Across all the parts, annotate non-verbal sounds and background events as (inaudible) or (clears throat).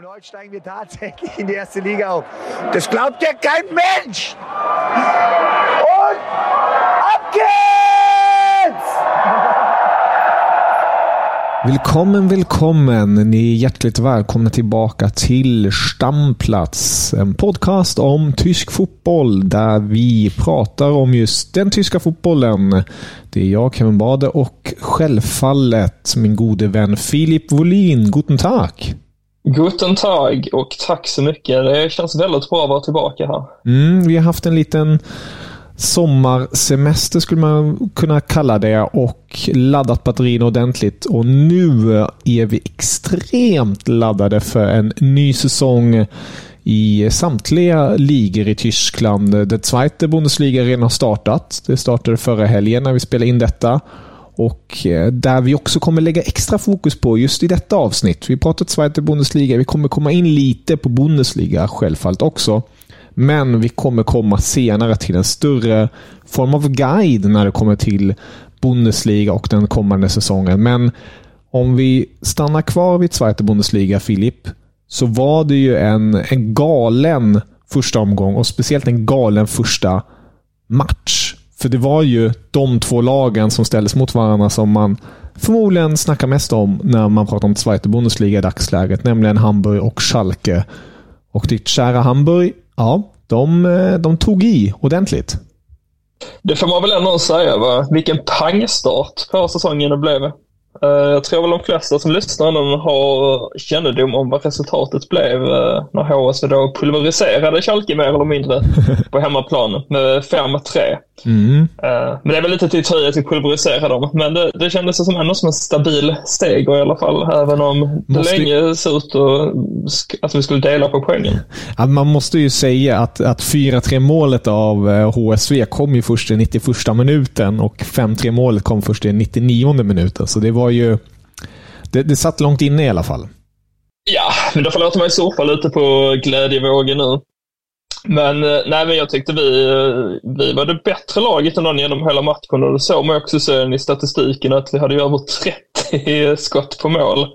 Und heute steigen wir tatsächlich in die erste Liga auf. Das glaubt ja kein Mensch! Und ab geht's! Välkommen, välkommen! Ni är hjärtligt välkomna tillbaka till Stamplats. En podcast om tysk fotboll där vi pratar om just den tyska fotbollen. Det är jag, Kevin Bade och självfallet min gode vän Filip Wolin. Guten Tag! Guten Tag och tack så mycket. Det känns väldigt bra att vara tillbaka här. Mm, vi har haft en liten sommarsemester skulle man kunna kalla det och laddat batterierna ordentligt. Och nu är vi extremt laddade för en ny säsong i samtliga ligor i Tyskland. Det Zweite Bundesliga redan har startat. Det startade förra helgen när vi spelade in detta. Och eh, där vi också kommer lägga extra fokus på just i detta avsnitt. Vi pratat Zweite Bundesliga. Vi kommer komma in lite på Bundesliga självfallet också. Men vi kommer komma senare till en större form av guide när det kommer till Bundesliga och den kommande säsongen. Men om vi stannar kvar vid Zweite Bundesliga, Filip, så var det ju en, en galen första omgång och speciellt en galen första match. För det var ju de två lagen som ställdes mot varandra som man förmodligen snackar mest om när man pratar om Zweite Bundesliga i dagsläget, nämligen Hamburg och Schalke. Och ditt kära Hamburg Ja, de, eh, de tog i ordentligt. Det får man väl ändå säga. Va? Vilken pangstart på säsongen det blev. Eh, jag tror väl de flesta som lyssnar nu har kännedom om vad resultatet blev eh, när HSV då pulveriserade Schalke mer eller mindre (laughs) på hemmaplan med 5-3. Mm. Eh, men det är väl lite till tröja till pulverisera dem. Men det, det kändes som ändå som en stabil seger i alla fall. Även om det måste... länge såg ut att vi skulle dela på poängen. (laughs) Ja, man måste ju säga att, att 4-3 målet av HSV kom ju först i 91 minuten och 5-3 målet kom först i 99 minuten. Så det var ju... Det, det satt långt inne i alla fall. Ja, men då förlåter man i så lite på glädjevågen nu. Men, eh, nej, men jag tyckte vi, eh, vi var det bättre laget än någon genom hela matchen och det såg man också sen i statistiken att vi hade ju över 30 (laughs) skott på mål.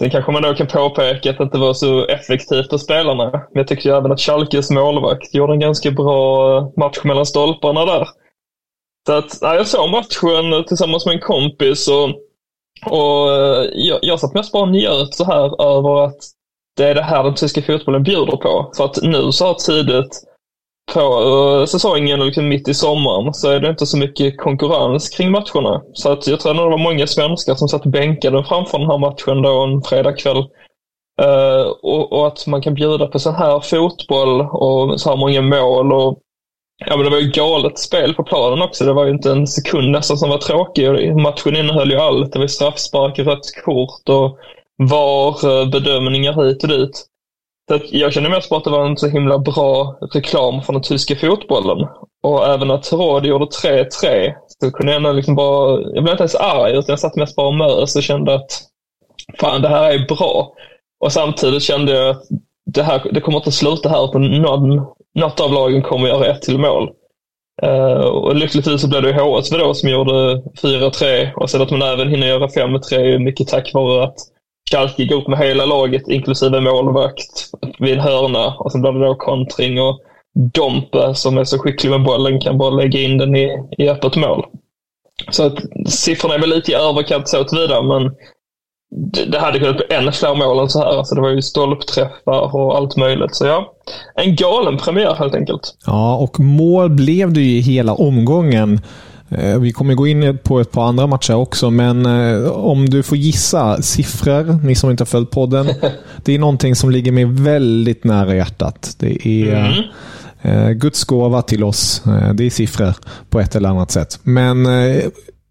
Sen kanske man då kan påpeka att det inte var så effektivt av spelarna. Men jag tyckte ju även att Schalkes målvakt gjorde en ganska bra eh, match mellan stolparna där. Så att, nej, jag såg matchen tillsammans med en kompis och, och eh, jag, jag satt mest bara och njöt så här över att det är det här den tyska fotbollen bjuder på. För att nu så här tidigt på eh, säsongen säsongen, liksom mitt i sommaren, så är det inte så mycket konkurrens kring matcherna. Så att jag tror att det var många svenskar som satt bänkade framför den här matchen då en fredagkväll. Uh, och, och, att man kan bjuda på sån här fotboll och så här många mål. Och, ja, men det var ju galet spel på planen också. Det var ju inte en sekund nästan som var tråkig. Matchen innehöll ju allt. Det var straffspark, rött kort och VAR-bedömningar eh, hit och dit. Så jag känner mest på att det var en så himla bra reklam för den tyska fotbollen. Och även att Rod gjorde 3-3 så kunde jag liksom bara, jag blev inte ens arg utan jag satt mest bara och mös och kände att fan det här är bra. Och samtidigt kände jag att det, här, det kommer inte att sluta här utan någon, något av lagen kommer göra ett till mål. Uh, och lyckligtvis så blev det HSV då som gjorde 4-3 och sen att man även hinner göra 5-3 mycket tack vare att Schalke går upp med hela laget, inklusive målvakt, vid en hörna. Och sen blir det då kontring och Dompe, som är så skicklig med bollen, kan bara lägga in den i, i öppet mål. Så att siffrorna är väl lite i överkant så tillvida, men det, hade kunnat bli ännu fler mål än så här. Alltså det var ju stolpträffar och allt möjligt. Så ja, en galen premiär helt enkelt. Ja, och mål blev det ju hela omgången. Eh, vi kommer gå in på ett par andra matcher också, men eh, om du får gissa siffror, ni som inte har följt podden. (laughs) Det är någonting som ligger mig väldigt nära hjärtat. Det är mm. Eh, Guds gåva till oss. Det är siffror på ett eller annat sätt. Men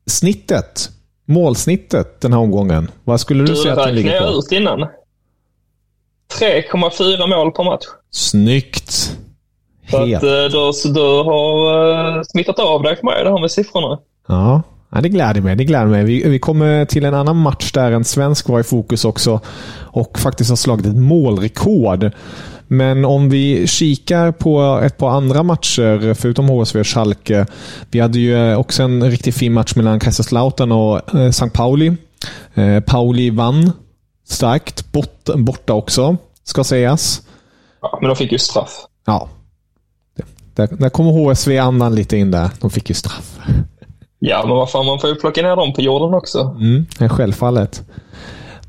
snittet målsnittet den här omgången. Vad skulle du, Du säga att den ligger på? ut innan. 3,4 mål per match. Snyggt! Så Helt. att eh, du, så du har uh, smittat av dig för mig det här med siffrorna. Ja, ja det gläder mig. Det gläder mig. Vi, vi kommer till en annan match där en svensk var i fokus också och faktiskt har slagit ett målrekord. Men om vi kikar på ett par andra matcher, förutom HSV och Schalke. Vi hade ju också en riktigt fin match mellan Kaiserslautern och eh, St. Pauli. Eh, Pauli vann starkt. Bort, borta också, ska sägas. Ja, men de fick ju straff. Ja. Där, där kommer HSV-andan lite in där. De fick ju straff. Ja, men vad fan, man får ju plocka ner dem på jorden också. Mm, självfallet.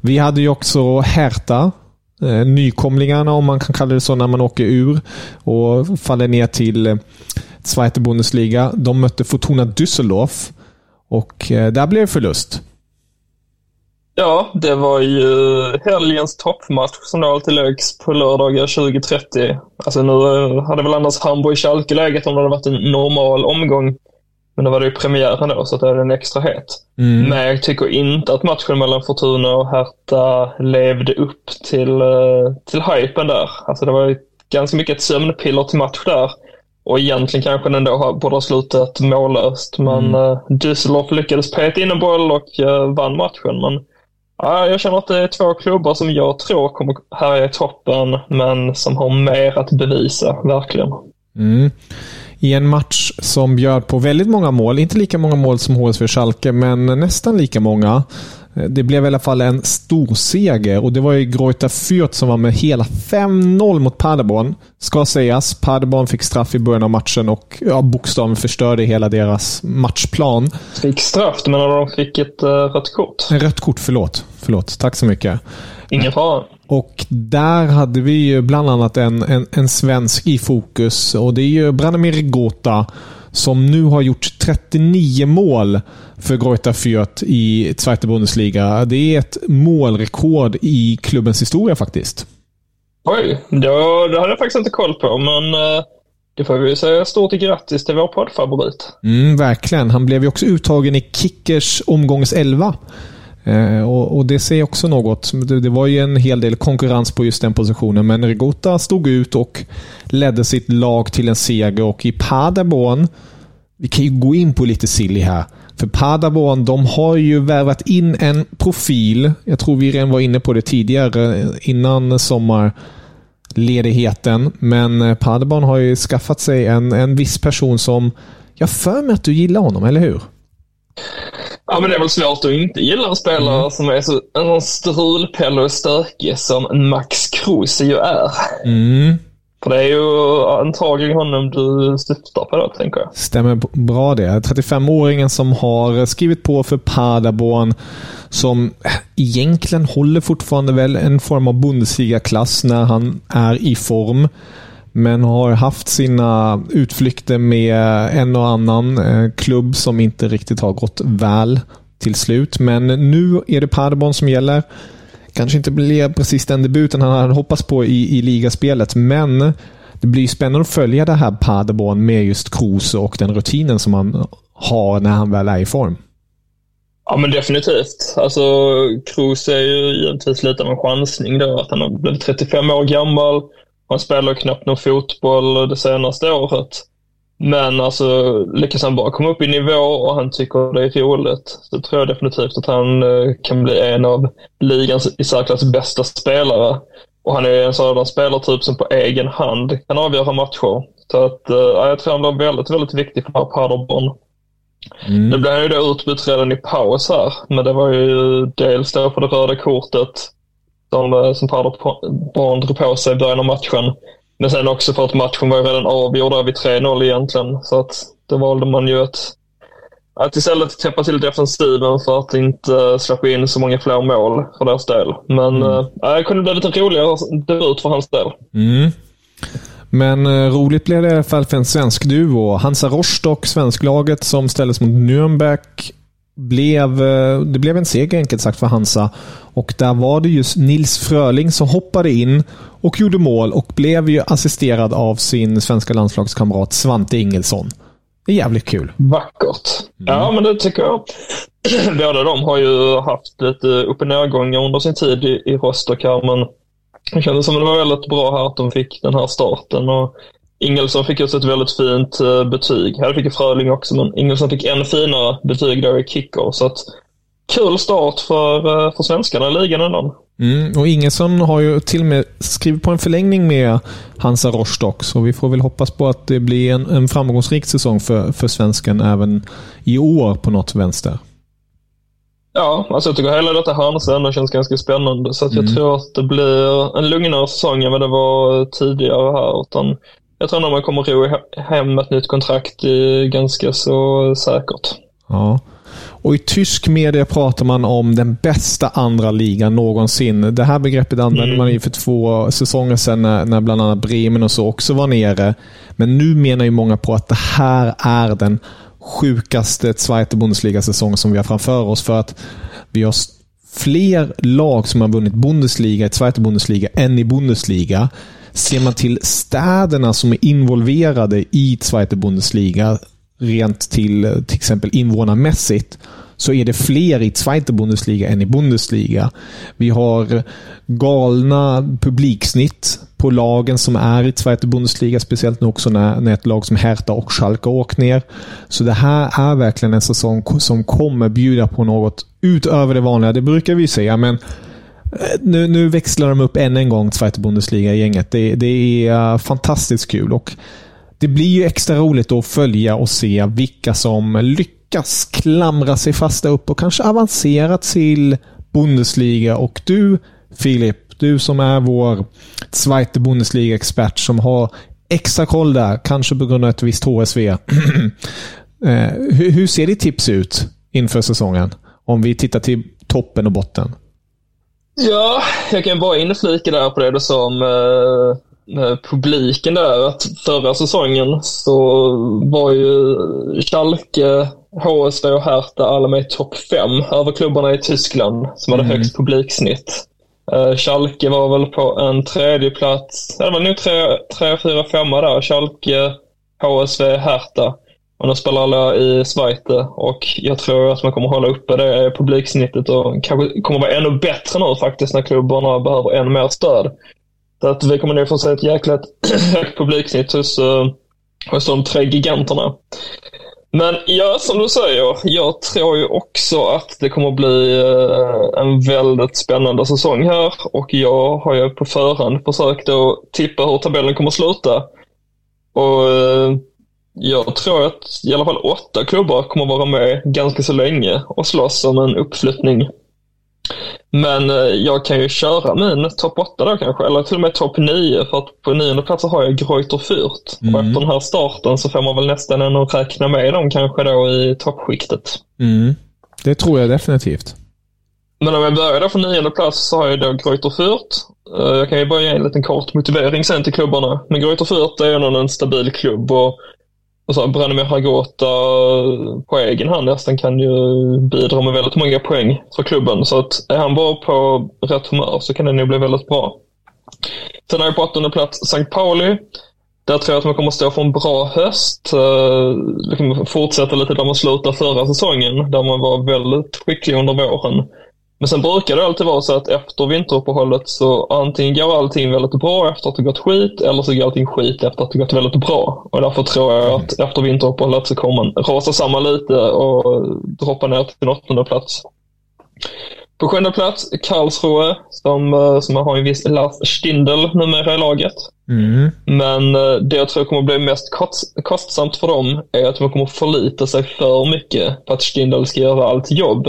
Vi hade ju också Hertha. Eh, nykomlingarna, om man kan kalla det så, när man åker ur och faller ner till eh, Zweite Bundesliga. De mötte Fortuna Düsseldorf och eh, där blev det förlust. Ja, det var ju helgens toppmatch som då alltid läggs på lördagar 20.30. Alltså nu hade väl annars Hamburg-Schalke läget om det hade varit en normal omgång. Men då var det ju premiären då, så det är en extra het. Mm. Men jag tycker inte att matchen mellan Fortuna och Hertha levde upp till, eh, till hypen där. Alltså det var ju ganska mycket ett sömnpiller till match där. Och egentligen kanske den har- borde ha slutat mållöst. Men mm. Düsseldorf lyckades peta in en boll och eh, vann matchen. Men ja, jag känner att det är två klubbar som jag tror kommer härja i toppen, men som har mer att bevisa, verkligen. Mm. I en match som bjöd på väldigt många mål. Inte lika många mål som HSV Schalke, men nästan lika många. Det blev i alla fall en stor seger och det var ju Greuther Fürth som var med hela 5-0 mot Paderborn. Ska sägas, Paderborn fick straff i början av matchen och ja, bokstavligen förstörde hela deras matchplan. Fick straff, men de fick ett uh, rött kort. Rött kort, förlåt. Förlåt, tack så mycket. Ingen fara. Och där hade vi ju bland annat en, en, en svensk i fokus och det är ju Branimir Gota som nu har gjort 39 mål för Greuther Fürth i Zweite Bundesliga. Det är ett målrekord i klubbens historia faktiskt. Oj, då, det hade jag faktiskt inte koll på, men eh, det får vi säga stort grattis till vår poddfavorit. Mm, verkligen. Han blev ju också uttagen i Kickers omgångs 11. Eh, och, och, Det säger också något. Det, det, var ju en hel del konkurrens på just den positionen, men Rigota stod ut och ledde sitt lag till en seger. Och i Paderborn, vi kan ju gå in på lite silly här. För Paderborn, de har ju värvat in en profil. Jag tror vi redan var inne på det tidigare, eh, innan sommarledigheten. Men eh, Paderborn har ju skaffat sig en, en viss person som... Jag för mig att du gillar honom, eller hur? Ja, men det är väl svårt att inte gilla en spelare mm. som är så en strulpelle och stökig som Max Kruse ju är. Mm. För det är ju antagligen honom du syftar på då, tänker jag. Stämmer bra det. 35-åringen som har skrivit på för Paderborn, som egentligen håller fortfarande väl en form av Bundesliga-klass när han är i form. Men har haft sina utflykter med en och annan eh, klubb som inte riktigt har gått väl till slut. Men nu är det Paderborn som gäller. Kanske inte blev precis den debuten han hade hoppats på i, i ligaspelet, men det blir spännande att följa det här Paderborn med just Kroos och den rutinen som han har när han väl är i form. Ja, men definitivt. Alltså, Kroos är ju givetvis lite av en chansning då. Att han har blivit 35 år gammal. Han spelar knappt någon fotboll det senaste året. Men alltså, lyckas han bara komma upp i nivå och han tycker det är roligt, så tror jag definitivt att han eh, kan bli en av ligans i särklass bästa spelare. Och han är en sådan spelartyp som på egen hand kan avgöra matcher. Så att, eh, jag tror han blir väldigt, väldigt viktig för Paderborn. Mm. Nu blev han ju då utbytt redan i paus här, men det var ju dels då för det röda kortet som, som Paderborn drog på sig i början av matchen. Men sen också för att matchen var redan avgjord vid 3-0 egentligen. Så att då valde man ju att, att istället täppa till defensiven för att inte släppa in så många fler mål för deras del. Men mm. äh, det kunde blivit en roligare debut för hans del. Mm. Men eh, roligt blev det i alla fall för en svensk duo. Hansa Rostock, svensklaget som ställdes mot Nürnberg blev, det blev en seger enkelt sagt för Hansa. Och där var det just Nils Fröling som hoppade in och gjorde mål och blev ju assisterad av sin svenska landslagskamrat Svante Ingelsson. Det är jävligt kul. Vackert. Mm. Ja, men det tycker jag. (clears throat) Båda de har ju haft lite upp och nedgångar under sin tid i, i Rostock här, men det kändes som att det var väldigt bra här att de fick den här starten. Och Ingelsson fick också ett väldigt fint uh, betyg. Här fick ju Fröling också, men Ingelsson fick än finare betyg då i kicker. Så att kul start för, uh, för svenskarna i ligan ändå. Mm, och Ingelsson har ju till och med skrivit på en förlängning med Hansa Rostock, så vi får väl hoppas på att det blir en, en framgångsrik säsong för, för svensken även i år på något vänster. Ja, alltså jag tycker hela detta Hansa ändå känns ganska spännande. Så att jag mm. tror att det blir en lugnare säsong än vad det var tidigare här. Utan jag tror nog man kommer ro hem ett nytt kontrakt ganska så säkert. Ja. Och I tysk media pratar man om den bästa andra ligan någonsin. Det här begreppet använde mm. man ju för två säsonger sedan när, när bland annat Bremen och så också var nere. Men nu menar ju många på att det här är den sjukaste Zweite Bundesliga-säsong som vi har framför oss. För att vi har fler lag som har vunnit Bundesliga i Zweite Bundesliga än i Bundesliga. Ser man till städerna som är involverade i Zweite Bundesliga, rent till till exempel invånarmässigt, så är det fler i Zweite Bundesliga än i Bundesliga. Vi har galna publiksnitt på lagen som är i Zweite Bundesliga, speciellt nu också när, när ett lag som Hertha och Schalke åkt ner. Så det här är verkligen en säsong som kommer bjuda på något utöver det vanliga. Det brukar vi säga, men eh, nu, nu växlar de upp än en gång, Zweite Bundesliga-gänget. Det, det är eh, fantastiskt kul. och det blir ju extra roligt att följa och se vilka som lyckas klamra sig fasta upp och kanske avancera till Bundesliga. Och du, Filip, du som är vår Zweite Bundesliga-expert som har extra koll där, kanske på grund av ett visst HSV. (clears throat) Eh, hur, ser ditt tips ut inför säsongen? Om vi tittar till toppen och botten. Ja, jag kan bara inflika där på det du sa om eh, publiken där. Att förra säsongen så var ju Schalke, HSV och Hertha alla med i topp fem över klubbarna i Tyskland som hade mm. högst publiksnitt. Uh, Schalke var väl på en tredje plats. Det var nog tre, tre fyra, femma där. Schalke, HSV, Hertha. Och de spelar alla i Zweite och jag tror att man kommer hålla uppe det publiksnittet och kanske kommer vara ännu bättre nu faktiskt när klubbarna behöver ännu mer stöd. Att vi kommer nog få se ett jäkla (clears throat) högt publiksnitt hos, uh, eh, hos de tre giganterna. Men ja, som du säger, jag tror ju också att det kommer bli eh, en väldigt spännande säsong här och jag har ju på förhand försökt att tippa hur tabellen kommer att sluta. Och eh, jag tror att i alla fall åtta klubbar kommer vara med ganska så länge och slåss om en uppflyttning. Men eh, jag kan ju köra min topp 8 då kanske, eller till och med topp 9 för att på nionde plats har jag Greuter Fürth. Mm. Och efter den här starten så får man väl nästan ändå räkna med dem kanske då i toppskiktet. Mm. Det tror jag definitivt. Men om jag börjar där från nionde plats så har jag då Greuter Fürth. Eh, jag kan ju bara ge en liten kort motivering sen till klubbarna. Men Greuter Fürth är ju en stabil klubb och Alltså, Branimir Hagota på egen hand nästan kan ju bidra med väldigt många poäng för klubben. Så att är han bara på rätt humör så kan det nog bli väldigt bra. Sen har jag på åttonde plats St. Pauli. Där tror jag att man kommer stå för en bra höst. Uh, fortsätta lite där man slutade förra säsongen, där man var väldigt skicklig under våren. Men sen brukar det alltid vara så att efter vinteruppehållet så antingen går allting väldigt bra efter att det gått skit eller så går allting skit efter att det gått väldigt bra. Och därför tror jag att efter vinteruppehållet så kommer man rasa samman lite och droppa ner till en åttonde plats. På sjunde plats Karlsruhe som, eh, som har en viss Lars Stindl numera i laget. Mm. Men eh, det jag tror kommer bli mest kostsamt för dem är att de kommer förlita sig för mycket på att Stindl ska göra allt jobb.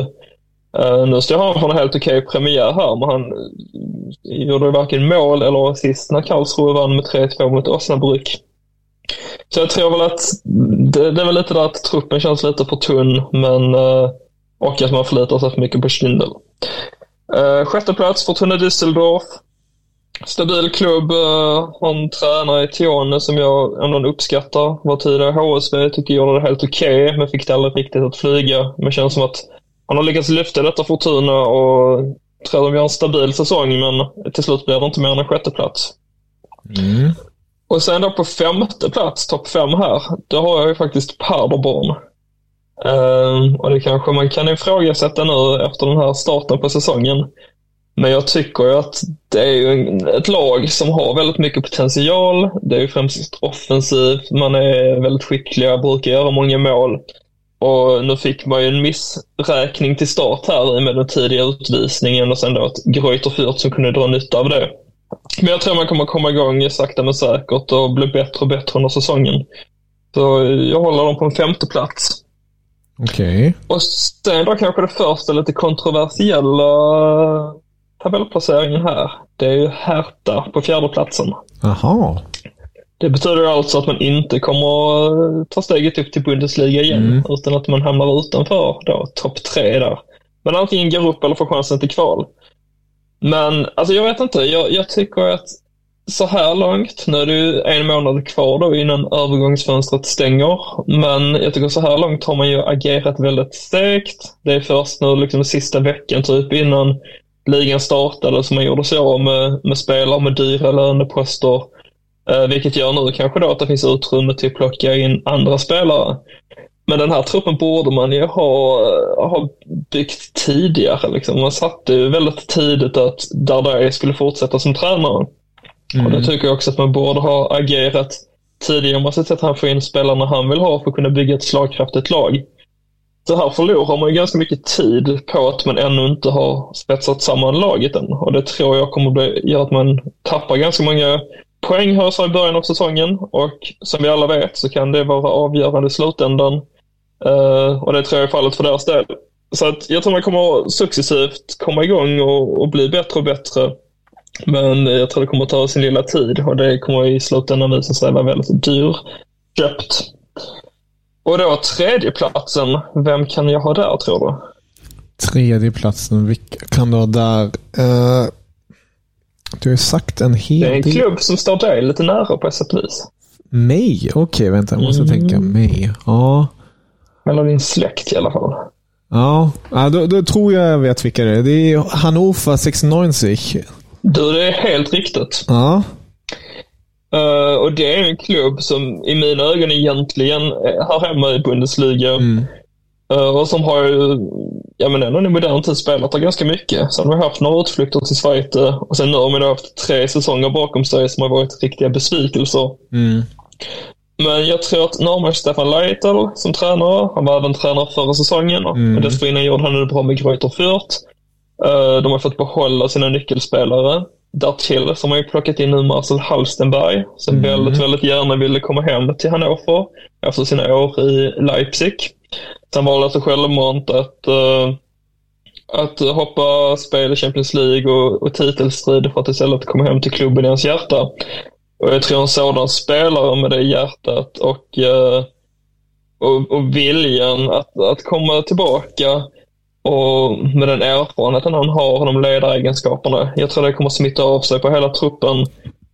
Uh, nu står han för en helt okej okay premiär här, men han eh, gjorde varken mål eller assist när Karlsruhe vann med 3-2 mot Osnabrück. Så jag tror väl att det, det är väl lite där att truppen känns lite för tunn, men uh, och att man förlitar sig för mycket på Schindel. Uh, sjätte plats Fortuna Düsseldorf. Stabil klubb, uh, han tränar i Tione som jag ändå uppskattar. Var tidigare HSV, tycker jag gjorde det helt okej, okay, men fick det aldrig riktigt att flyga. Men känns som att han har lyckats lyfta detta Fortuna och tror de gör en stabil säsong, men till slut blir det inte mer än en sjätteplats. Mm. Och sen då på femte plats, topp fem här, då har jag ju faktiskt Paderborn. Uh, och det kanske man kan ifrågasätta nu efter den här starten på säsongen. Men jag tycker ju att det är ju ett lag som har väldigt mycket potential. Det är ju främst offensivt, man är väldigt skickliga, brukar göra många mål. Och nu fick man ju en missräkning till start här med den tidiga utvisningen och sen då ett Greuter Fürth som kunde dra nytta av det. Men jag tror man kommer komma igång sakta men säkert och bli bättre och bättre under säsongen. Så jag håller dem på en femte plats. Okej. Okay. Och sen då kanske det första lite kontroversiella tabellplaceringen här. Det är ju Hertha på fjärdeplatsen. Aha. Det betyder alltså att man inte kommer ta steget upp till Bundesliga igen, mm. utan att man hamnar utanför då, topp tre där. Men antingen går upp eller får chansen till kval. Men alltså jag vet inte, jag, jag tycker att så här långt, nu är det ju en månad kvar då innan övergångsfönstret stänger, men jag tycker så här långt har man ju agerat väldigt stegt. Det är först nu liksom sista veckan typ innan ligan startade som man gjorde sig av med, med spelare med dyra löneposter. Eh, vilket gör nu kanske då att det finns utrymme till att plocka in andra spelare. Men den här truppen borde man ju ha, ha byggt tidigare. Liksom. Man satte ju väldigt tidigt att Dardai skulle fortsätta som tränare. Mm. Och det tycker jag också att man borde ha agerat tidigare. Man sett att han får in spelarna han vill ha för att kunna bygga ett slagkraftigt lag. Så här förlorar man ju ganska mycket tid på att man ännu inte har spetsat samman laget än. Och det tror jag kommer att göra att man tappar ganska många poäng hörs i början av säsongen. Och som vi alla vet så kan det vara avgörande i slutändan. Uh, och det tror jag är fallet för deras del. Så att jag tror man kommer successivt komma igång och, och bli bättre och bättre. Men jag tror det kommer ta sin lilla tid och det kommer i slutändan visa sig vara väldigt dyrköpt. Och då tredjeplatsen, vem kan jag ha där tror du? Tredjeplatsen, vilka kan du ha där? Uh, du har ju sagt en hel del. Det är en del. klubb som står dig lite nära på sätt och vis. Mig? Okej, okay, vänta. Jag måste mm. tänka mig. Ja. Eller din släkt i alla fall. Ja, ja då, då, tror jag jag vet vilka det är. Det är Hannover 96. Du, det är helt riktigt. Ja. Uh, och det är en klubb som i mina ögon egentligen hör hemma i Bundesliga. Mm. Uh, och som har ja men ändå i modern tid spelat där ganska mycket. Sen har vi haft några utflykter till Schweiz och sen nu har vi haft tre säsonger bakom sig som har varit riktiga besvikelser. Mm. Men jag tror att man Stefan Leitl som tränare. Han var även tränare förra säsongen och mm. dessförinnan gjorde han det bra med Greuter Fürth. Uh, de har fått behålla sina nyckelspelare. Därtill så har man ju plockat in nu Marcel Halstenberg som mm. väldigt, väldigt gärna ville komma hem till Hannover efter sina år i Leipzig. Sen valde alltså självmant att, uh, att hoppa spel i Champions League och, och titelstrid för att istället komma hem till klubben i hans hjärta. Och jag tror en sådan spelare med det hjärtat och, uh, och, och viljan att, att komma tillbaka och med den erfarenheten han har och de ledaregenskaperna. Jag tror det kommer smitta av sig på hela truppen.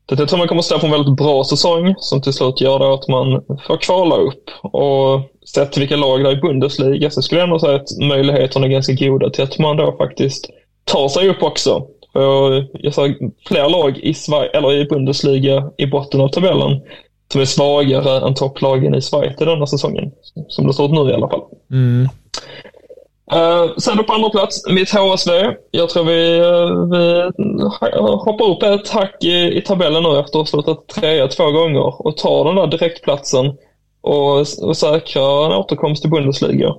Jag tror man kommer stå på en väldigt bra säsong som till slut gör att man får kvala upp. Och sett till vilka lag det är i Bundesliga så skulle jag ändå säga att möjligheterna är ganska goda till att man då faktiskt tar sig upp också. Och jag sa fler lag i, Sverige, eller i Bundesliga i botten av tabellen som är svagare än topplagen i Schweiz i denna säsongen. Som det står nu i alla fall. Mm. Uh, sen då på andra plats, mitt HSV. Jag tror vi, uh, vi hoppar upp ett hack i, i tabellen nu efter att ha slutat trea två gånger och tar den där direktplatsen och, och säkrar en återkomst till Bundesliga.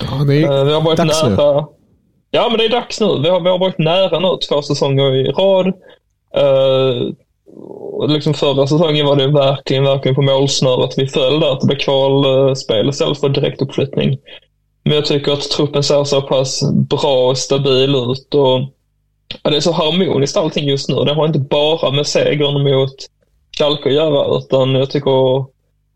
Ja, det är uh, vi har varit dags nära. nu. Ja, men det är dags nu. Vi har, vi har varit nära nu två säsonger i rad. Uh, liksom förra säsongen var det verkligen, verkligen på målsnöret vi föll där. Att det blev kvalspel istället för direktuppflyttning. Men jag tycker att truppen ser så pass bra och stabil ut. Och, ja, det är så harmoniskt allting just nu. Det har inte bara med segern mot Schalke att göra, utan jag tycker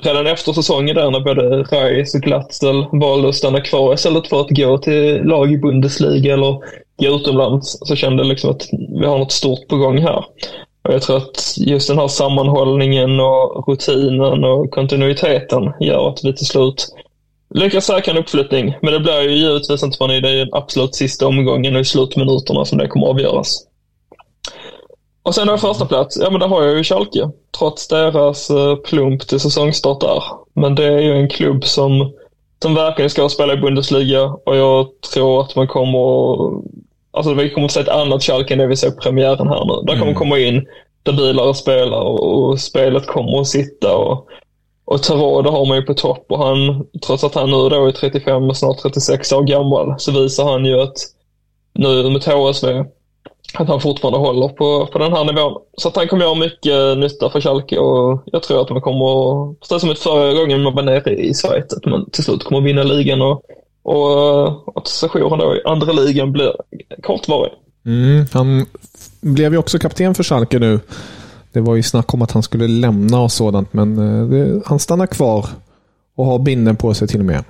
redan efter säsongen där när både Reis och Glatzel valde att stanna kvar istället för att gå till lag i Bundesliga eller gå utomlands så kände jag liksom att vi har något stort på gång här. Och jag tror att just den här sammanhållningen och rutinen och kontinuiteten gör att vi till slut lyckas säkra en uppflyttning. Men det blir ju givetvis inte förrän i den absolut sista omgången och i slutminuterna som det kommer avgöras. Och sen då första plats, ja men där har jag ju Schalke. Trots deras uh, plump till säsongstart där. Men det är ju en klubb som, som verkligen ska spela i Bundesliga och jag tror att man kommer Alltså vi kommer att se ett annat Schalke än det vi såg premiären här nu. Där kommer mm. komma in stabilare spelare och, och spelet kommer att sitta. Och, och Tarada har man ju på topp och han, trots att han nu då är 35, snart 36 år gammal, så visar han ju att nu med HSV att han fortfarande håller på, på den här nivån. Så att han kommer göra mycket nytta för Schalke och jag tror att man kommer, precis som förra gången man var nere i Schweiz, att man till slut kommer vinna ligan och, och att sessionen då i andra ligan blir kortvarig. Mm, han blev ju också kapten för Schalke nu. Det var ju snack om att han skulle lämna och sådant, men eh, det, han stannar kvar och har binden på sig till och med.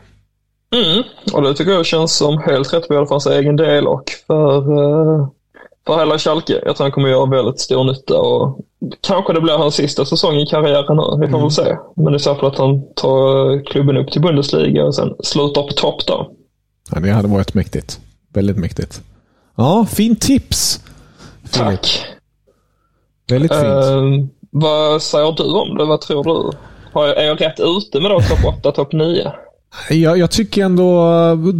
Mm, och det tycker jag känns som helt rätt både för hans egen del och för, eh, för hela Schalke. Jag tror han kommer göra väldigt stor nytta och kanske det blir hans sista säsong i karriären nu. Vi får mm. väl se. Men i så fall att han tar klubben upp till Bundesliga och sen slutar på topp då. Ja, det hade varit mäktigt. Väldigt mäktigt. Ja, fint tips. Tack. Väldigt fint. Uh, vad säger du om det? Vad tror du? Är jag rätt ute med då topp 8, topp 9? Jag, jag, tycker ändå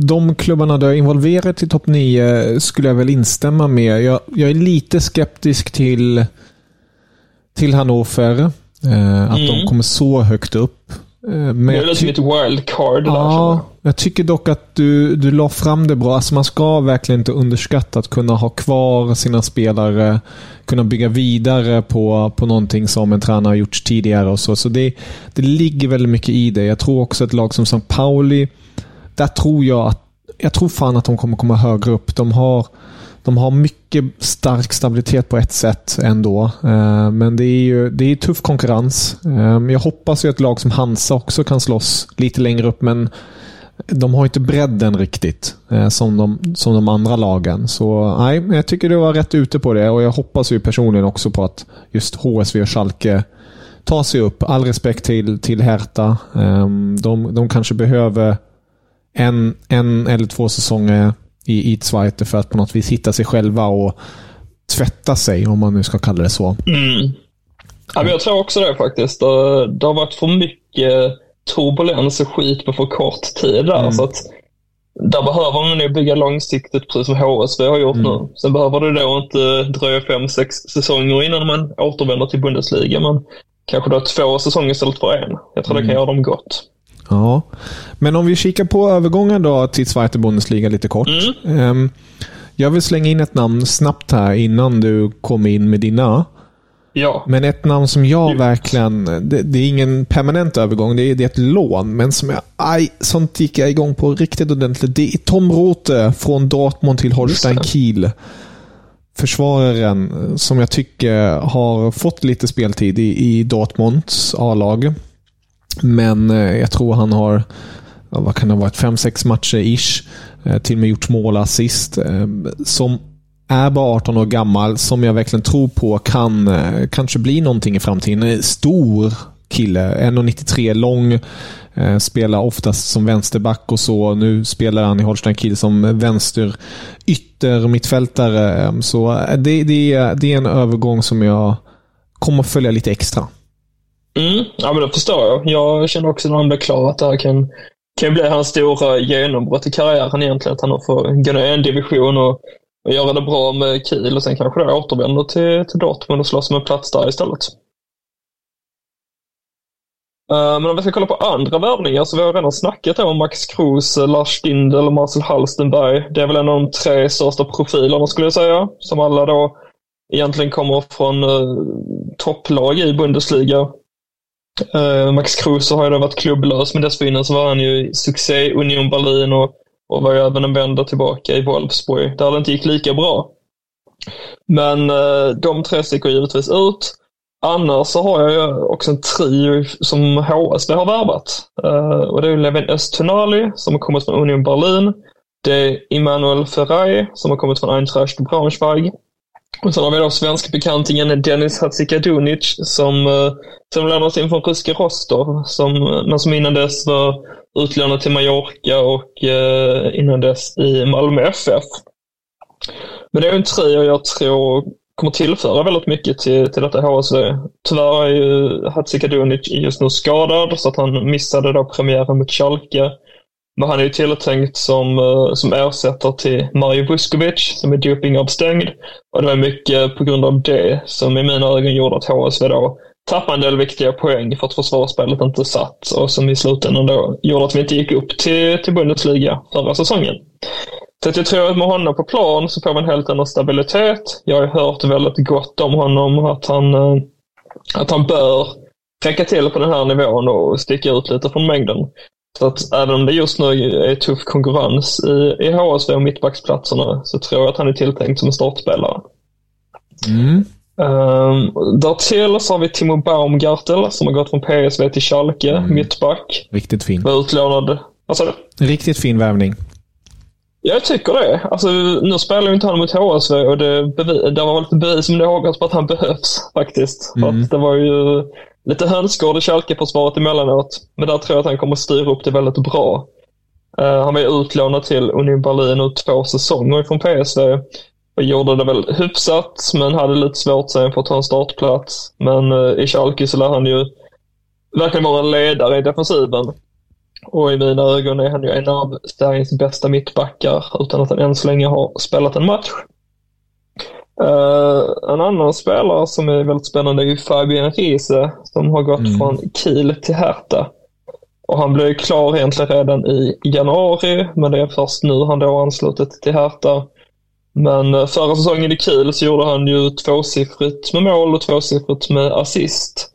de klubbarna du är involverat i topp 9 skulle jag väl instämma med. Jag, jag är lite skeptisk till, till Hannover. Eh, att mm. de kommer så högt upp. Eh, men det är lite som ett wildcard ja. Jag tycker dock att du, du la fram det bra. Alltså man ska verkligen inte underskatta att kunna ha kvar sina spelare. Kunna bygga vidare på, på någonting som en tränare har gjort tidigare. och så. Så det, det ligger väldigt mycket i det. Jag tror också ett lag som St. Pauli, där tror jag att jag tror fan att de kommer komma högre upp. De har de har mycket stark stabilitet på ett sätt ändå. Eh, men det är ju det är tuff konkurrens. Eh, jag hoppas ju att lag som Hansa också kan slåss lite längre upp, men de har inte bredden riktigt eh, som de, som de andra lagen. Så nej, jag tycker du var rätt ute på det och jag hoppas ju personligen också på att just HSV och Schalke tar sig upp. All respekt till, till Hertha. Ehm, de, de kanske behöver en, en eller två säsonger i Eatsweiter för att på något vis hitta sig själva och tvätta sig, om man nu ska kalla det så. Mm. Ja, men jag tror också det faktiskt. Det har varit för mycket turbulens och skit på för kort tid där. Mm. Så att där behöver man nog bygga långsiktigt, precis som HSV har gjort mm. nu. Sen behöver det då inte dröja fem, sex säsonger innan man återvänder till Bundesliga, men kanske då två säsonger istället för en. Jag tror mm. det kan mm. göra dem gott. Ja, men om vi kikar på övergången då till Zweite Bundesliga lite kort. Mm. Ehm, jag vill slänga in ett namn snabbt här innan du kommer in med dina. Ja. Men ett namn som jag verkligen... Det, det, är ingen permanent övergång, det är, det är ett lån. Men som jag... Aj, sånt gick jag igång på riktigt ordentligt. Det är Tom Rote från Dortmund till Holstein Kiel. Försvararen som jag tycker har fått lite speltid i, i Dortmunds A-lag. Men eh, jag tror han har, vad kan det ha varit, fem, sex matcher ish. Eh, till och med gjort mål assist. Eh, som är bara 18 år gammal, som jag verkligen tror på kan eh, kanske bli någonting i framtiden. Stor kille, 1,93 lång. Eh, spelar oftast som vänsterback och så. Nu spelar han i Holstein Kiel som vänster ytter mittfältare. Ehm, så eh, det, det, det är en övergång som jag kommer följa lite extra. Mm, ja, men det förstår jag. Jag känner också när han blir klar att det här kan, kan bli hans stora genombrott i karriären egentligen. Att han får gå ner en division och, och göra det bra med Kiel och sen kanske då återvänder till, till Dortmund och slåss om en plats där istället. Eh, men om vi ska kolla på andra värvningar så vi har redan snackat om Max Kruse, Lars Stindl och Marcel Halstenberg. Det är väl en av de tre största profilerna skulle jag säga. Som alla då egentligen kommer från eh, topplag i Bundesliga. Eh, Max Kruse har ju då varit klubblös, men dessförinnan så var han ju succé i Union Berlin och, och var ju även en vända tillbaka i Wolfsburg, där det inte gick lika bra. Men eh, de tre sticker givetvis ut. Annars så har jag ju också en trio som HSB har värvat. Uh, och det är Levin Östunali som har kommit från Union Berlin. Det är Immanuel Ferrari som har kommit från Eintracht Braunschweig. Och sen har vi då svenskbekantingen Dennis Hadzikadunic som, eh, som lånades in från ryska Rostov, som, eh, men som innan dess var utlånad till Mallorca och eh, innan dess i Malmö FF. Men det är en trio jag tror kommer tillföra väldigt mycket till, till detta HSV. Tyvärr är ju Hatzikadunic just nu skadad så att han missade då premiären mot Schalke. Men han är ju tilltänkt som, eh, som ersättare till Mario Vuskovic som är dopingavstängd. Och det var mycket på grund av det som i mina ögon gjorde att HSV då tappade en del viktiga poäng för att försvarsspelet inte satt och som i slutändan då gjorde att vi inte gick upp till, till Bundesliga förra säsongen. Så att jag tror att med honom på plan så får vi en helt annan stabilitet. Jag har hört väldigt gott om honom, att han, eh, att han bör räcka till på den här nivån och sticka ut lite från mängden. Så att även om det just nu är tuff konkurrens i, i HSV och mittbacksplatserna så tror jag att han är tilltänkt som en startspelare. Mm. Um, därtill så har vi Timo Baumgartel som har gått från PSV till Schalke, mm. mittback. Riktigt fin. Var utlånad. Vad sa du? Riktigt fin värvning. Jag tycker det. Alltså, nu spelar ju inte han mot HSV och det, det var lite bevis om något på att han behövs faktiskt. Mm. Att det var ju lite hönsgård i Schalke-försvaret emellanåt. Men där tror jag att han kommer styra upp det väldigt bra. Uh, han var utlånad till Union Berlin och två säsonger från PSV. Och gjorde det väl hyfsat, men hade lite svårt sen för att ta en startplats. Men uh, i Schalke så lär han ju verkligen vara en ledare i defensiven. Och i mina ögon är han ju en av Sveriges bästa mittbackar utan att han än så länge har spelat en match. Uh, en annan spelare som är väldigt spännande är Fabian Riese som har gått mm. från Kiel till Hertha. Och han blev klar egentligen redan i januari, men det är först nu han då anslutit till Hertha. Men uh, förra säsongen i Kiel så gjorde han ju tvåsiffrigt med mål och tvåsiffrigt med assist.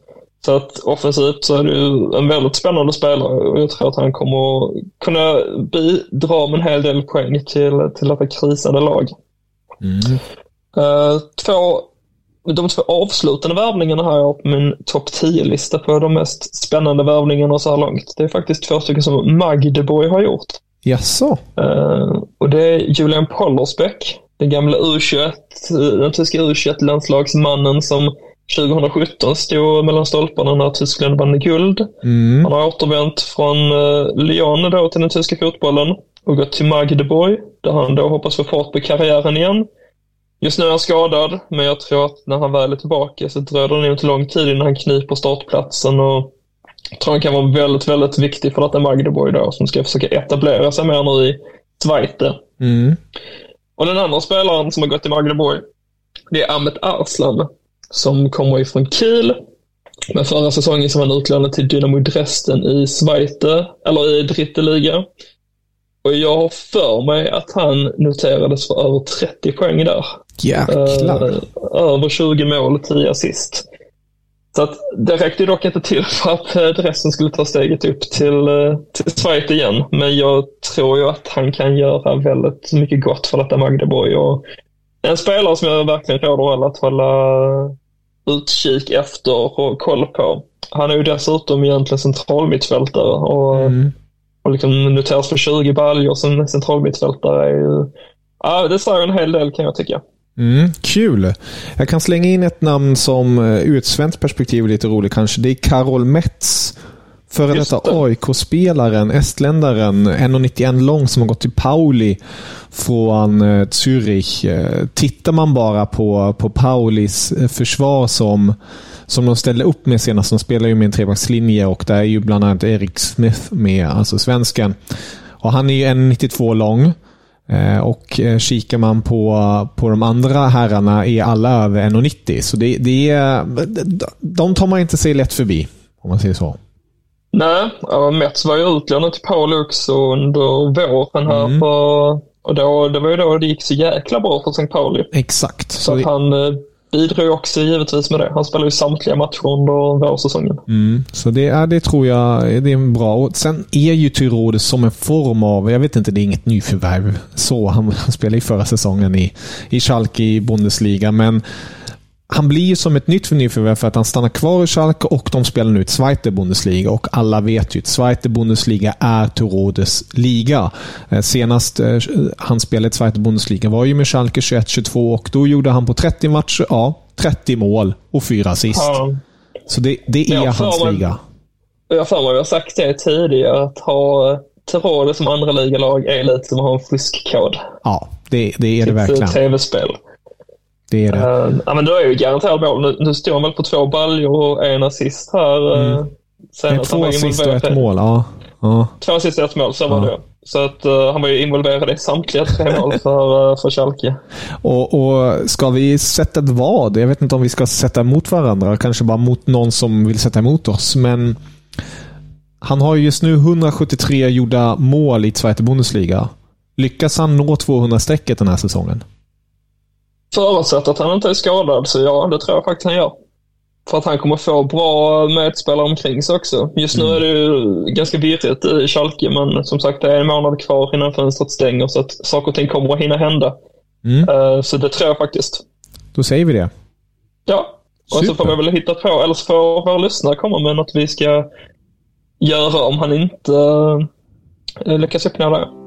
Så att offensivt så är det ju en väldigt spännande spelare och jag tror att han kommer kunna bidra med en hel del poäng till, till detta krisade lag. Mm. Uh, två, de två avslutande värvningarna har jag på min topp 10-lista på de mest spännande värvningarna så här långt. Det är faktiskt två stycken som Magdeborg har gjort. Jaså? Uh, och det är Julian Pollersbeck, den gamla U21, den tyska U21-landslagsmannen som 2017 stod mellan stolparna när Tyskland vann guld. Mm. Han har återvänt från uh, Lyon då till den tyska fotbollen och gått till Magdeborg där han då hoppas få fart på karriären igen. Just nu är han skadad, men jag tror att när han väl är tillbaka så dröjer det nog inte lång tid innan han kniper startplatsen och jag tror han kan vara väldigt, väldigt viktig för detta Magdeborg då som ska försöka etablera sig mer nu i Zweite. Mm. Och den andra spelaren som har gått till Magdeborg, det är Ahmet Arslan som kommer ifrån Kiel. Men förra säsongen så var han utlånad till Dynamo Dresden i Zweite, eller i Dritte Liga. Och jag har för mig att han noterades för över 30 poäng där. Jäklar. Uh, över 20 mål, 10 assist. Så att det räckte dock inte till för att uh, Dresden skulle ta steget upp till, uh, till Schweiz igen. Men jag tror ju att han kan göra väldigt mycket gott för detta Magdeborg. Och en spelare som jag verkligen råder alla att hålla utkik efter och koll på. Han är ju dessutom egentligen centralmittfältare och, mm. och liksom noteras på 20 baljor som centralmittfältare. Är ju, ja, det säger en hel del kan jag tycka. Mm, kul. Jag kan slänga in ett namn som eh, ur ett svenskt perspektiv är lite roligt kanske. Det är Karol Metz. Före detta AIK-spelaren, estländaren, 1,91 lång som har gått till Pauli från eh, Zürich. Eh, tittar man bara på, på Paulis försvar som, som de ställde upp med senast, de spelar ju med en trebackslinje och där är ju bland annat Erik Smith med, alltså svensken. Och han är ju 1,92 lång. Och kikar man på, på de andra herrarna är alla över 1,90. Så det, det är, de tar man inte sig lätt förbi, om man säger så. Nej, Mets var ju utlånad till Paulux under våren här mm. på och då, det var ju då det gick så jäkla bra för St. Pauli. Exakt. Så, så att han eh, bidrog också givetvis med det. Han spelade ju samtliga matcher under vårsäsongen. Mm, så det, är, det tror jag det är bra. Sen är ju Tyrodes som en form av, jag vet inte, det är inget nyförvärv. Så han, han spelade ju förra säsongen i, i Schalke i Bundesliga, men han blir ju som ett nytt nyförvärv för att han stannar kvar i Schalke och de spelar nu ett Zweite Bundesliga. Och alla vet ju att Zweite Bundesliga är Turodes liga. Eh, senast eh, han spelade ett Zweite Bundesliga var ju med Schalke 21-22 och då gjorde han på 30 matcher, ja, 30 mål och 4 assist. Ja. Så det, det är hans mig, liga. Jag har för mig, jag har sagt det tidigare, att ha Tirode som andra ligalag är lite som att ha en fuskkod. Ja, det, det är det verkligen. Ett tv-spel. Det är det. Uh, ja, men då är ju garanterat mål. Nu, nu står han väl på två baljor och en assist här. Mm. Uh, två assist och ett mål, ja. ja. Två assist och ett mål, så var det Så att, uh, han var ju involverad i samtliga tre mål för, uh, för Schalke. Och, och Ska vi sätta ett vad? Jag vet inte om vi ska sätta emot varandra. Kanske bara mot någon som vill sätta emot oss. Men han har just nu 173 gjorda mål i Zweite Bundesliga. Lyckas han nå 200-strecket den här säsongen? Förutsatt att han inte är skadad, så ja, det tror jag faktiskt han gör. För att han kommer få bra medspelare omkring sig också. Just nu mm. är det ju ganska virrigt i Schalke, men som sagt det är en månad kvar innan fönstret stänger, så att saker och ting kommer att hinna hända. Mm. Uh, så det tror jag faktiskt. Då säger vi det. Ja, och Super. så får vi väl hitta på, eller så får våra lyssnare komma med något vi ska göra om han inte uh, lyckas uppnå det.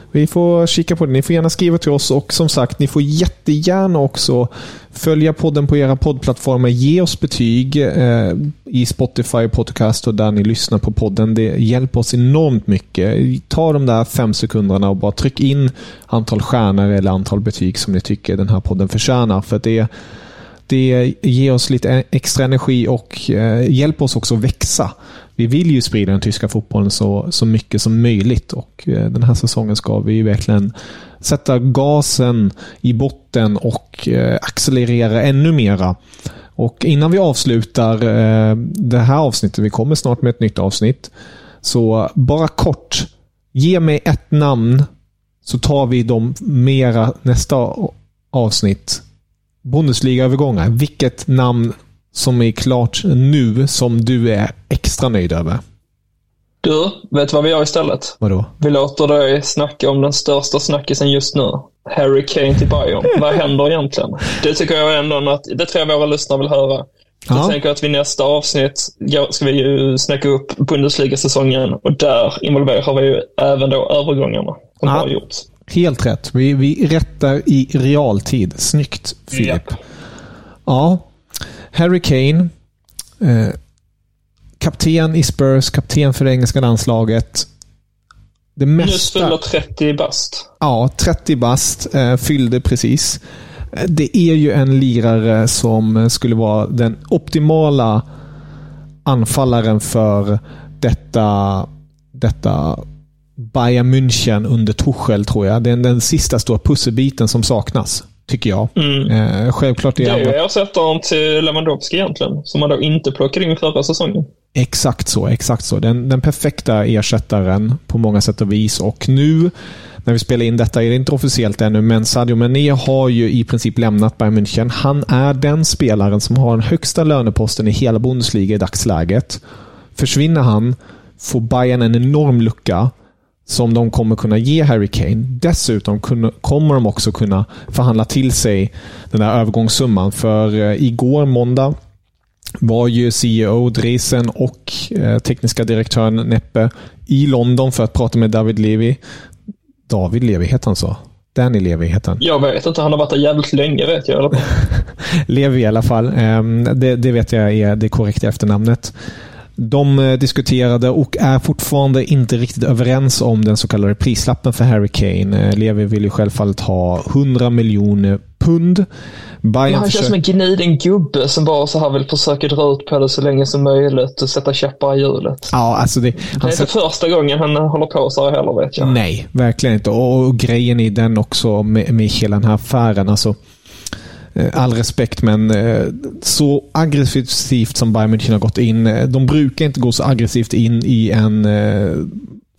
Vi får kika på det. Ni får gärna skriva till oss och som sagt, ni får jättegärna också följa podden på era poddplattformar. Ge oss betyg eh, i Spotify podcast och där ni lyssnar på podden. Det hjälper oss enormt mycket. Ta de där fem sekunderna och bara tryck in antal stjärnor eller antal betyg som ni tycker den här podden förtjänar. För det det ger oss lite e- extra energi och eh, hjälper oss också växa. Vi vill ju sprida den tyska fotbollen så, så mycket som möjligt och eh, den här säsongen ska vi verkligen sätta gasen i botten och eh, accelerera ännu mera. Och innan vi avslutar det här avsnittet, vi kommer snart med ett nytt avsnitt, så bara kort, ge mig ett namn så tar vi dem mera nästa avsnitt Bundesliga-övergångar. Vilket namn som är klart nu som du är extra nöjd över? Du, vet du vad vi gör istället? Vadå? Vi låter dig snacka om den största snackisen just nu. Harry Kane till Bayern. vad händer egentligen? Det tycker jag ändå att, det tror jag våra lyssnare vill höra. Jag tänker att vid nästa avsnitt ska vi ju snacka upp Bundesliga-säsongen och där involverar vi ju även då övergångarna som har gjorts. Helt rätt. Vi, vi rättar i realtid. Snyggt, Filip. Ja. ja. Harry Kane. Eh, kapten i Spurs, kapten för det engelska landslaget. Det mesta... Nyss fyllda 30 bast. Ja, 30 bast. Eh, fyllde precis. Eh, det är ju en lirare som skulle vara den optimala anfallaren för detta, detta Bayern München under Tuchel, tror jag. Det är den sista stora pusselbiten som saknas, tycker jag. Mm. Eh, självklart är det är ju ersättaren till Lewandowski egentligen, som man då inte plockade in förra säsongen. Exakt så, exakt så. Den, den perfekta ersättaren på många sätt och vis. Och nu när vi spelar in detta är det inte officiellt ännu, men Sadio Mané har ju i princip lämnat Bayern München. Han är den spelaren som har den högsta löneposten i hela Bundesliga i dagsläget. Försvinner han får Bayern en enorm lucka som de kommer kunna ge Harry Kane. Dessutom kommer de också kunna förhandla till sig den där övergångssumman. För eh, igår, måndag, var ju CEO Dresen och eh, tekniska direktören Neppe i London för att prata med David Levy. David Levy, heter han så? Danny Levy heter han. Jag vet inte, han har varit där jävligt länge vet jag. (laughs) Levy i alla fall. Ehm, det, det vet jag är det korrekta efternamnet. De eh, diskuterade och är fortfarande inte riktigt överens om den så kallade prislappen för Harry Kane. Eh, Levi vill ju självfallet ha 100 miljoner pund. Bayern han känns som en gniden gubbe som bara så här vill försöka dra ut på det så länge som möjligt och sätta käppar i hjulet. Ja, alltså det, det är inte första gången han håller på så här heller vet jag. Nej, verkligen inte. Och, och grejen i den också med, med hela den här affären. Alltså, Eh, all respekt, men eh, så aggressivt som Bayern München har gått in. Eh, de brukar inte gå så aggressivt in i en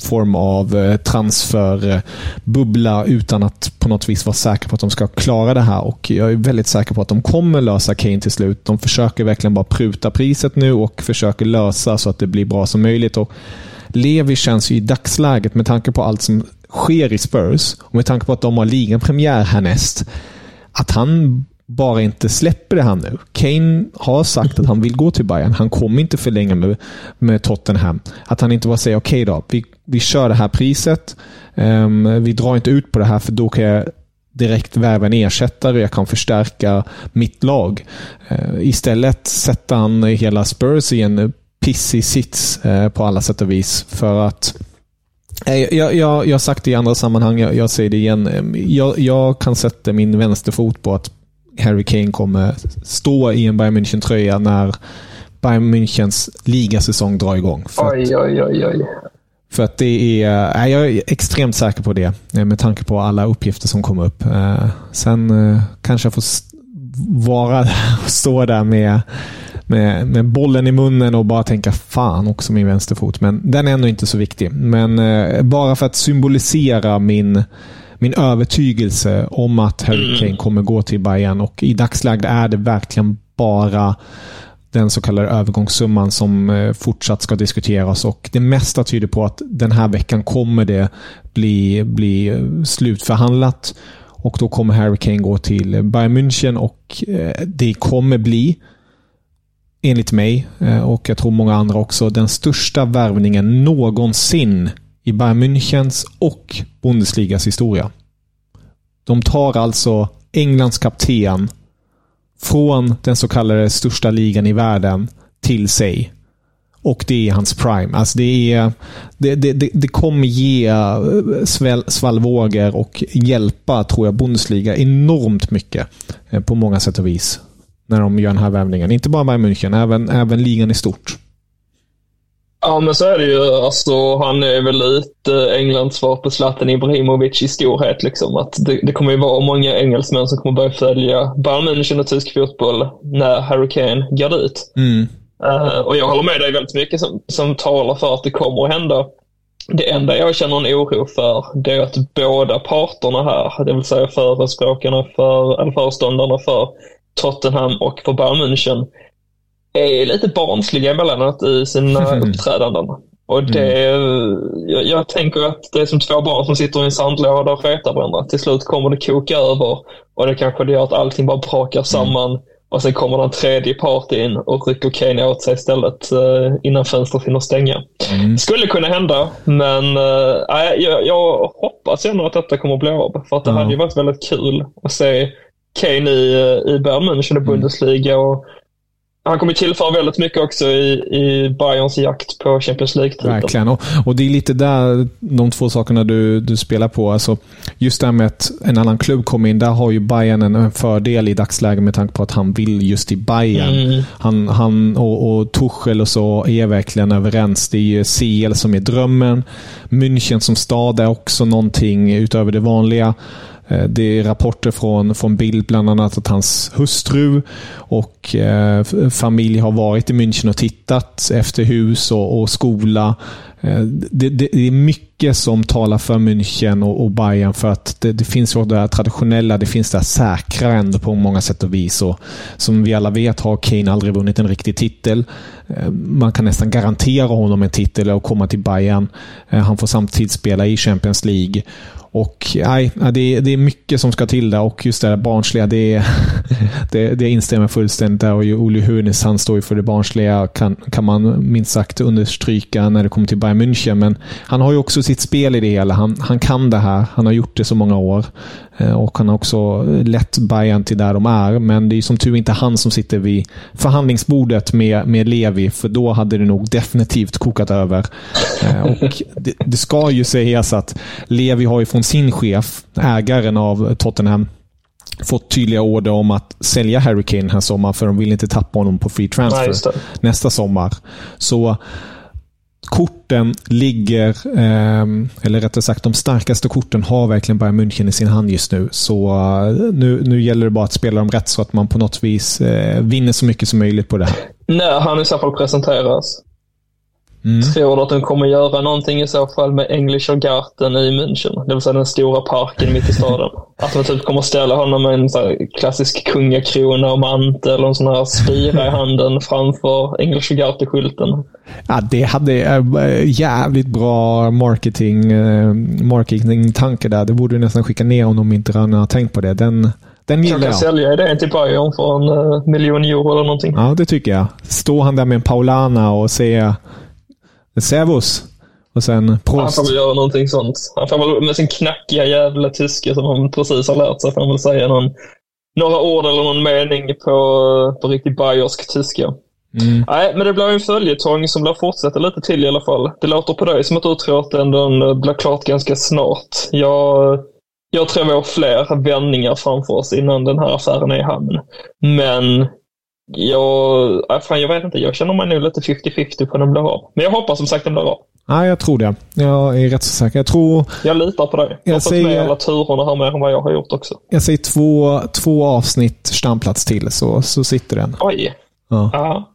form av transferbubbla utan att på något vis vara säker på att de ska klara det här. Och Jag är väldigt säker på att de kommer lösa Kane till slut. De försöker verkligen bara pruta priset nu och försöker lösa så att det blir bra som möjligt. Och Levi känns ju i dagsläget, med tanke på allt som sker i Spurs och med tanke på att de har ligapremiär härnäst, att han bara inte släpper det här nu. Kane har sagt att han vill gå till Bayern. Han kommer inte förlänga med, med Tottenham. Att han inte bara säger okej okay då, vi, vi kör det här priset. Um, vi drar inte ut på det här för då kan jag direkt värva en ersättare. Jag kan förstärka mitt lag. Uh, istället sätter han hela Spurs i en pissig sits uh, på alla sätt och vis. För att eh, jag, jag, jag har sagt det i andra sammanhang, jag, jag säger det igen. Ehm, jag, jag kan sätta min vänsterfot på att Harry Kane kommer stå i en Bayern München-tröja när Bayern Münchens ligasäsong drar igång. För oj, oj, oj, oj. För att det är, jag är extremt säker på det eh, med tanke på alla uppgifter som kommer upp. Eh, sen eh, kanske jag får vara och stå där med, med, med bollen i munnen och bara tänka fan också min vänsterfot. Men den är ändå inte så viktig. Men bara för att symbolisera min min övertygelse om att Harry mm. Kane kommer gå till Bayern. Och i dagsläget är det verkligen bara den så kallade övergångssumman som eh, fortsatt ska diskuteras. Och det mesta tyder på att den här veckan kommer det bli, bli eh, slutförhandlat. Och då kommer Harry Kane gå till Bayern München och eh, det kommer bli enligt mig och jag tror många andra också den största värvningen någonsin i Bayern Münchens och Bundesligas historia. De tar alltså Englands kapten från den så kallade största ligan i världen till sig. Och det är hans prime. Alltså det, är, det, det, det kommer ge eh, svallvågor och hjälpa, tror jag, Bundesliga enormt mycket. Eh, på många sätt och vis. När de gör den här värvningen. Inte bara Bayern München, även, även ligan i stort. Ja, men så är det ju. Alltså, han är väl lite Englands svar på Zlatan Ibrahimovic i storhet. Liksom. Att det, det, kommer ju vara många engelsmän som kommer börja följa Bayern München och tysk fotboll när Harry Kane går dit. Mm. Uh, och jag håller med dig väldigt mycket som, som talar för att det kommer att hända. Det enda jag känner en oro för, det är att båda parterna här, det vill säga förespråkarna för, eller föreståndarna för Tottenham och för Bayern München, är lite barnsliga emellanåt i sina uppträdanden. Och det, mm. jag, jag, tänker att det är som två barn som sitter i en sandlåda och retar varandra. Till slut kommer det koka över och det kanske det gör att allting bara brakar mm. samman. Mm. Och sen kommer den tredje part in och rycker Kane åt sig istället uh, innan fönstret hinner stänga. Mm. Skulle kunna hända, men uh, jag, jag hoppas ändå att detta kommer att bli av. För att det mm. hade ju varit väldigt kul att se Kane i, i Bayern München i mm. Bundesliga. Och han kommer tillföra väldigt mycket också i, i Bayerns jakt på Champions League-titeln. Verkligen. Och, och, det är lite där de två sakerna du, du spelar på. Alltså, just det här med att en annan klubb kommer in. Där har ju Bayern en, en fördel i dagsläget med tanke på att han vill just till Bayern. Mm. Han, han och, och Tuchel och så är verkligen överens. Det är ju CL som är drömmen. München som stad är också någonting utöver det vanliga. Eh, det är rapporter från, från Bild bland annat att hans hustru och eh, familj har varit i München och tittat efter hus och, och skola. Eh, det, det, det, är mycket som talar för München och, och Bayern för att det, det finns ju det här traditionella, det finns det här säkra ändå på många sätt och vis. Och som vi alla vet har Kane aldrig vunnit en riktig titel. Eh, man kan nästan garantera honom en titel och komma till Bayern. Eh, han får samtidigt spela i Champions League. Och nej, det, det är mycket som ska till där och just det där barnsliga, det, (laughs) det, det instämmer fullständigt där. Och Olle Hunis, han står ju för det barnsliga, kan, kan man minst sagt understryka när det kommer till Bayern Bayern München. Men han har ju också sitt spel i det hela. Han, han kan det här. Han har gjort det så många år. Eh, och han har också lett Bayern till där de är. Men det är som tur inte han som sitter vid förhandlingsbordet med, med Levi. För då hade det nog definitivt kokat över. Eh, och det, det ska ju sägas att Levi har ju från sin chef, ägaren av Tottenham, fått tydliga order om att sälja Harry Kane den här sommaren för de vill inte tappa honom på free transfer Nej, nästa sommar. Så korten ligger, ehm, eller rättare sagt de starkaste korten har verkligen Bayern München i sin hand just nu. Så eh, nu, nu gäller det bara att spela dem rätt så att man på något vis eh, vinner så mycket som möjligt på det här. När han i så fall presenteras. Mm. Tror du att de kommer göra någonting i så fall med Englischer Garten i München? Det vill säga den stora parken mitt i staden. (laughs) Att de typ kommer ställa honom med en så klassisk kungakrona och mantel och en sån här spira i handen framför Englischer Garten-skylten. Ja, det hade äh, jävligt bra marketing, äh, marketing-tanke där. Det borde du nästan skicka ner om de inte redan har tänkt på det. Den, den gillar jag. kan sälja idén till Bayern för en uh, miljon euro eller någonting. Ja, det tycker jag. Står han där med en Paulana och säger Servus. Och sen Prost. Han får väl göra någonting sånt. Han får väl med sin knackiga jävla tyska som han precis har lärt sig, får han väl säga någon, några ord eller någon mening på, på riktigt bayersk tyska. Mm. Nej, men det blir en följetong som blir fortsätta lite till i alla fall. Det låter på dig som att du tror att den blir klart ganska snart. Jag, jag tror vi har fler vändningar framför oss innan den här affären är i hamn. Men jag, fan, jag vet inte. Jag känner mig nu lite 50-50 på den blir av. Men jag hoppas som sagt den blir av. Ja, jag tror det. Jag är rätt så säker. Jag tror... Jag litar på dig. Jag, har fått med alla turerna här mer än vad jag har gjort också. Jag säger två, två avsnitt stamplats till, så, så sitter den. Oj. Ja. ja.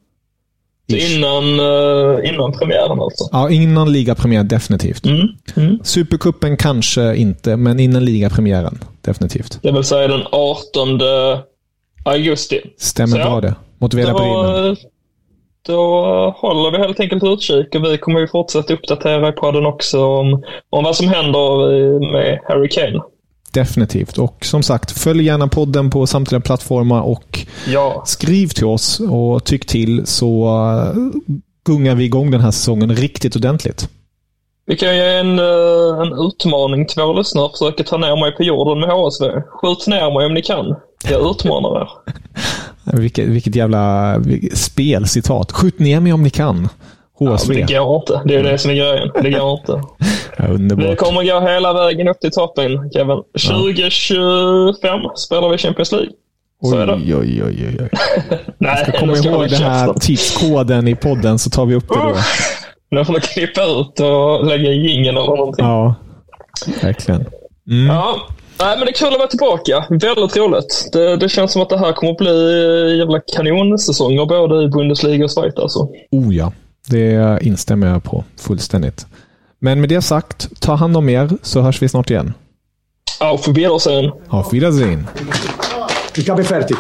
Innan, uh, innan premiären alltså? Ja, innan ligapremiär definitivt. Mm. Mm. Supercupen kanske inte, men innan ligapremiären definitivt. Det vill säga den 18 augusti. Stämmer bra det. Motivera då, då håller vi helt enkelt utkik och vi kommer ju fortsätta uppdatera i podden också om, om vad som händer med Harry Kane. Definitivt. Och som sagt, följ gärna podden på samtliga plattformar och ja. skriv till oss och tyck till så uh, gungar vi igång den här säsongen riktigt ordentligt. Vi kan ge en, uh, en utmaning till våra lyssnare. Försöka ta ner mig på jorden med HSV. Skjut ner mig om ni kan. Jag utmanar er. (laughs) vilket, vilket jävla spelcitat. Skjut ner mig om ni kan. HSV. Ja, det går inte. Det är det som är grejen. Det går inte. (laughs) Ja, underbart. Vi kommer gå hela vägen upp till toppen, Kevin. 2025 ja. spelar vi Champions League. Så oj, är det. Oj, oj, oj, oj. (laughs) Nej, ska komma ihåg den här tidskoden i podden så tar vi upp det då. Nu får du klippa ut och lägga i jingeln eller någonting. Ja, verkligen. Mm. Ja, Nej, men det är kul att vara tillbaka. Väldigt roligt. Det, det känns som att det här kommer att bli jävla kanonsäsonger både i Bundesliga och Schweiz alltså. Oh ja, det instämmer jag på fullständigt. Men med det sagt, ta hand om er så hörs vi snart igen. Auf Wiedersehen. Auf Wiedersehen. Ich habe fertig.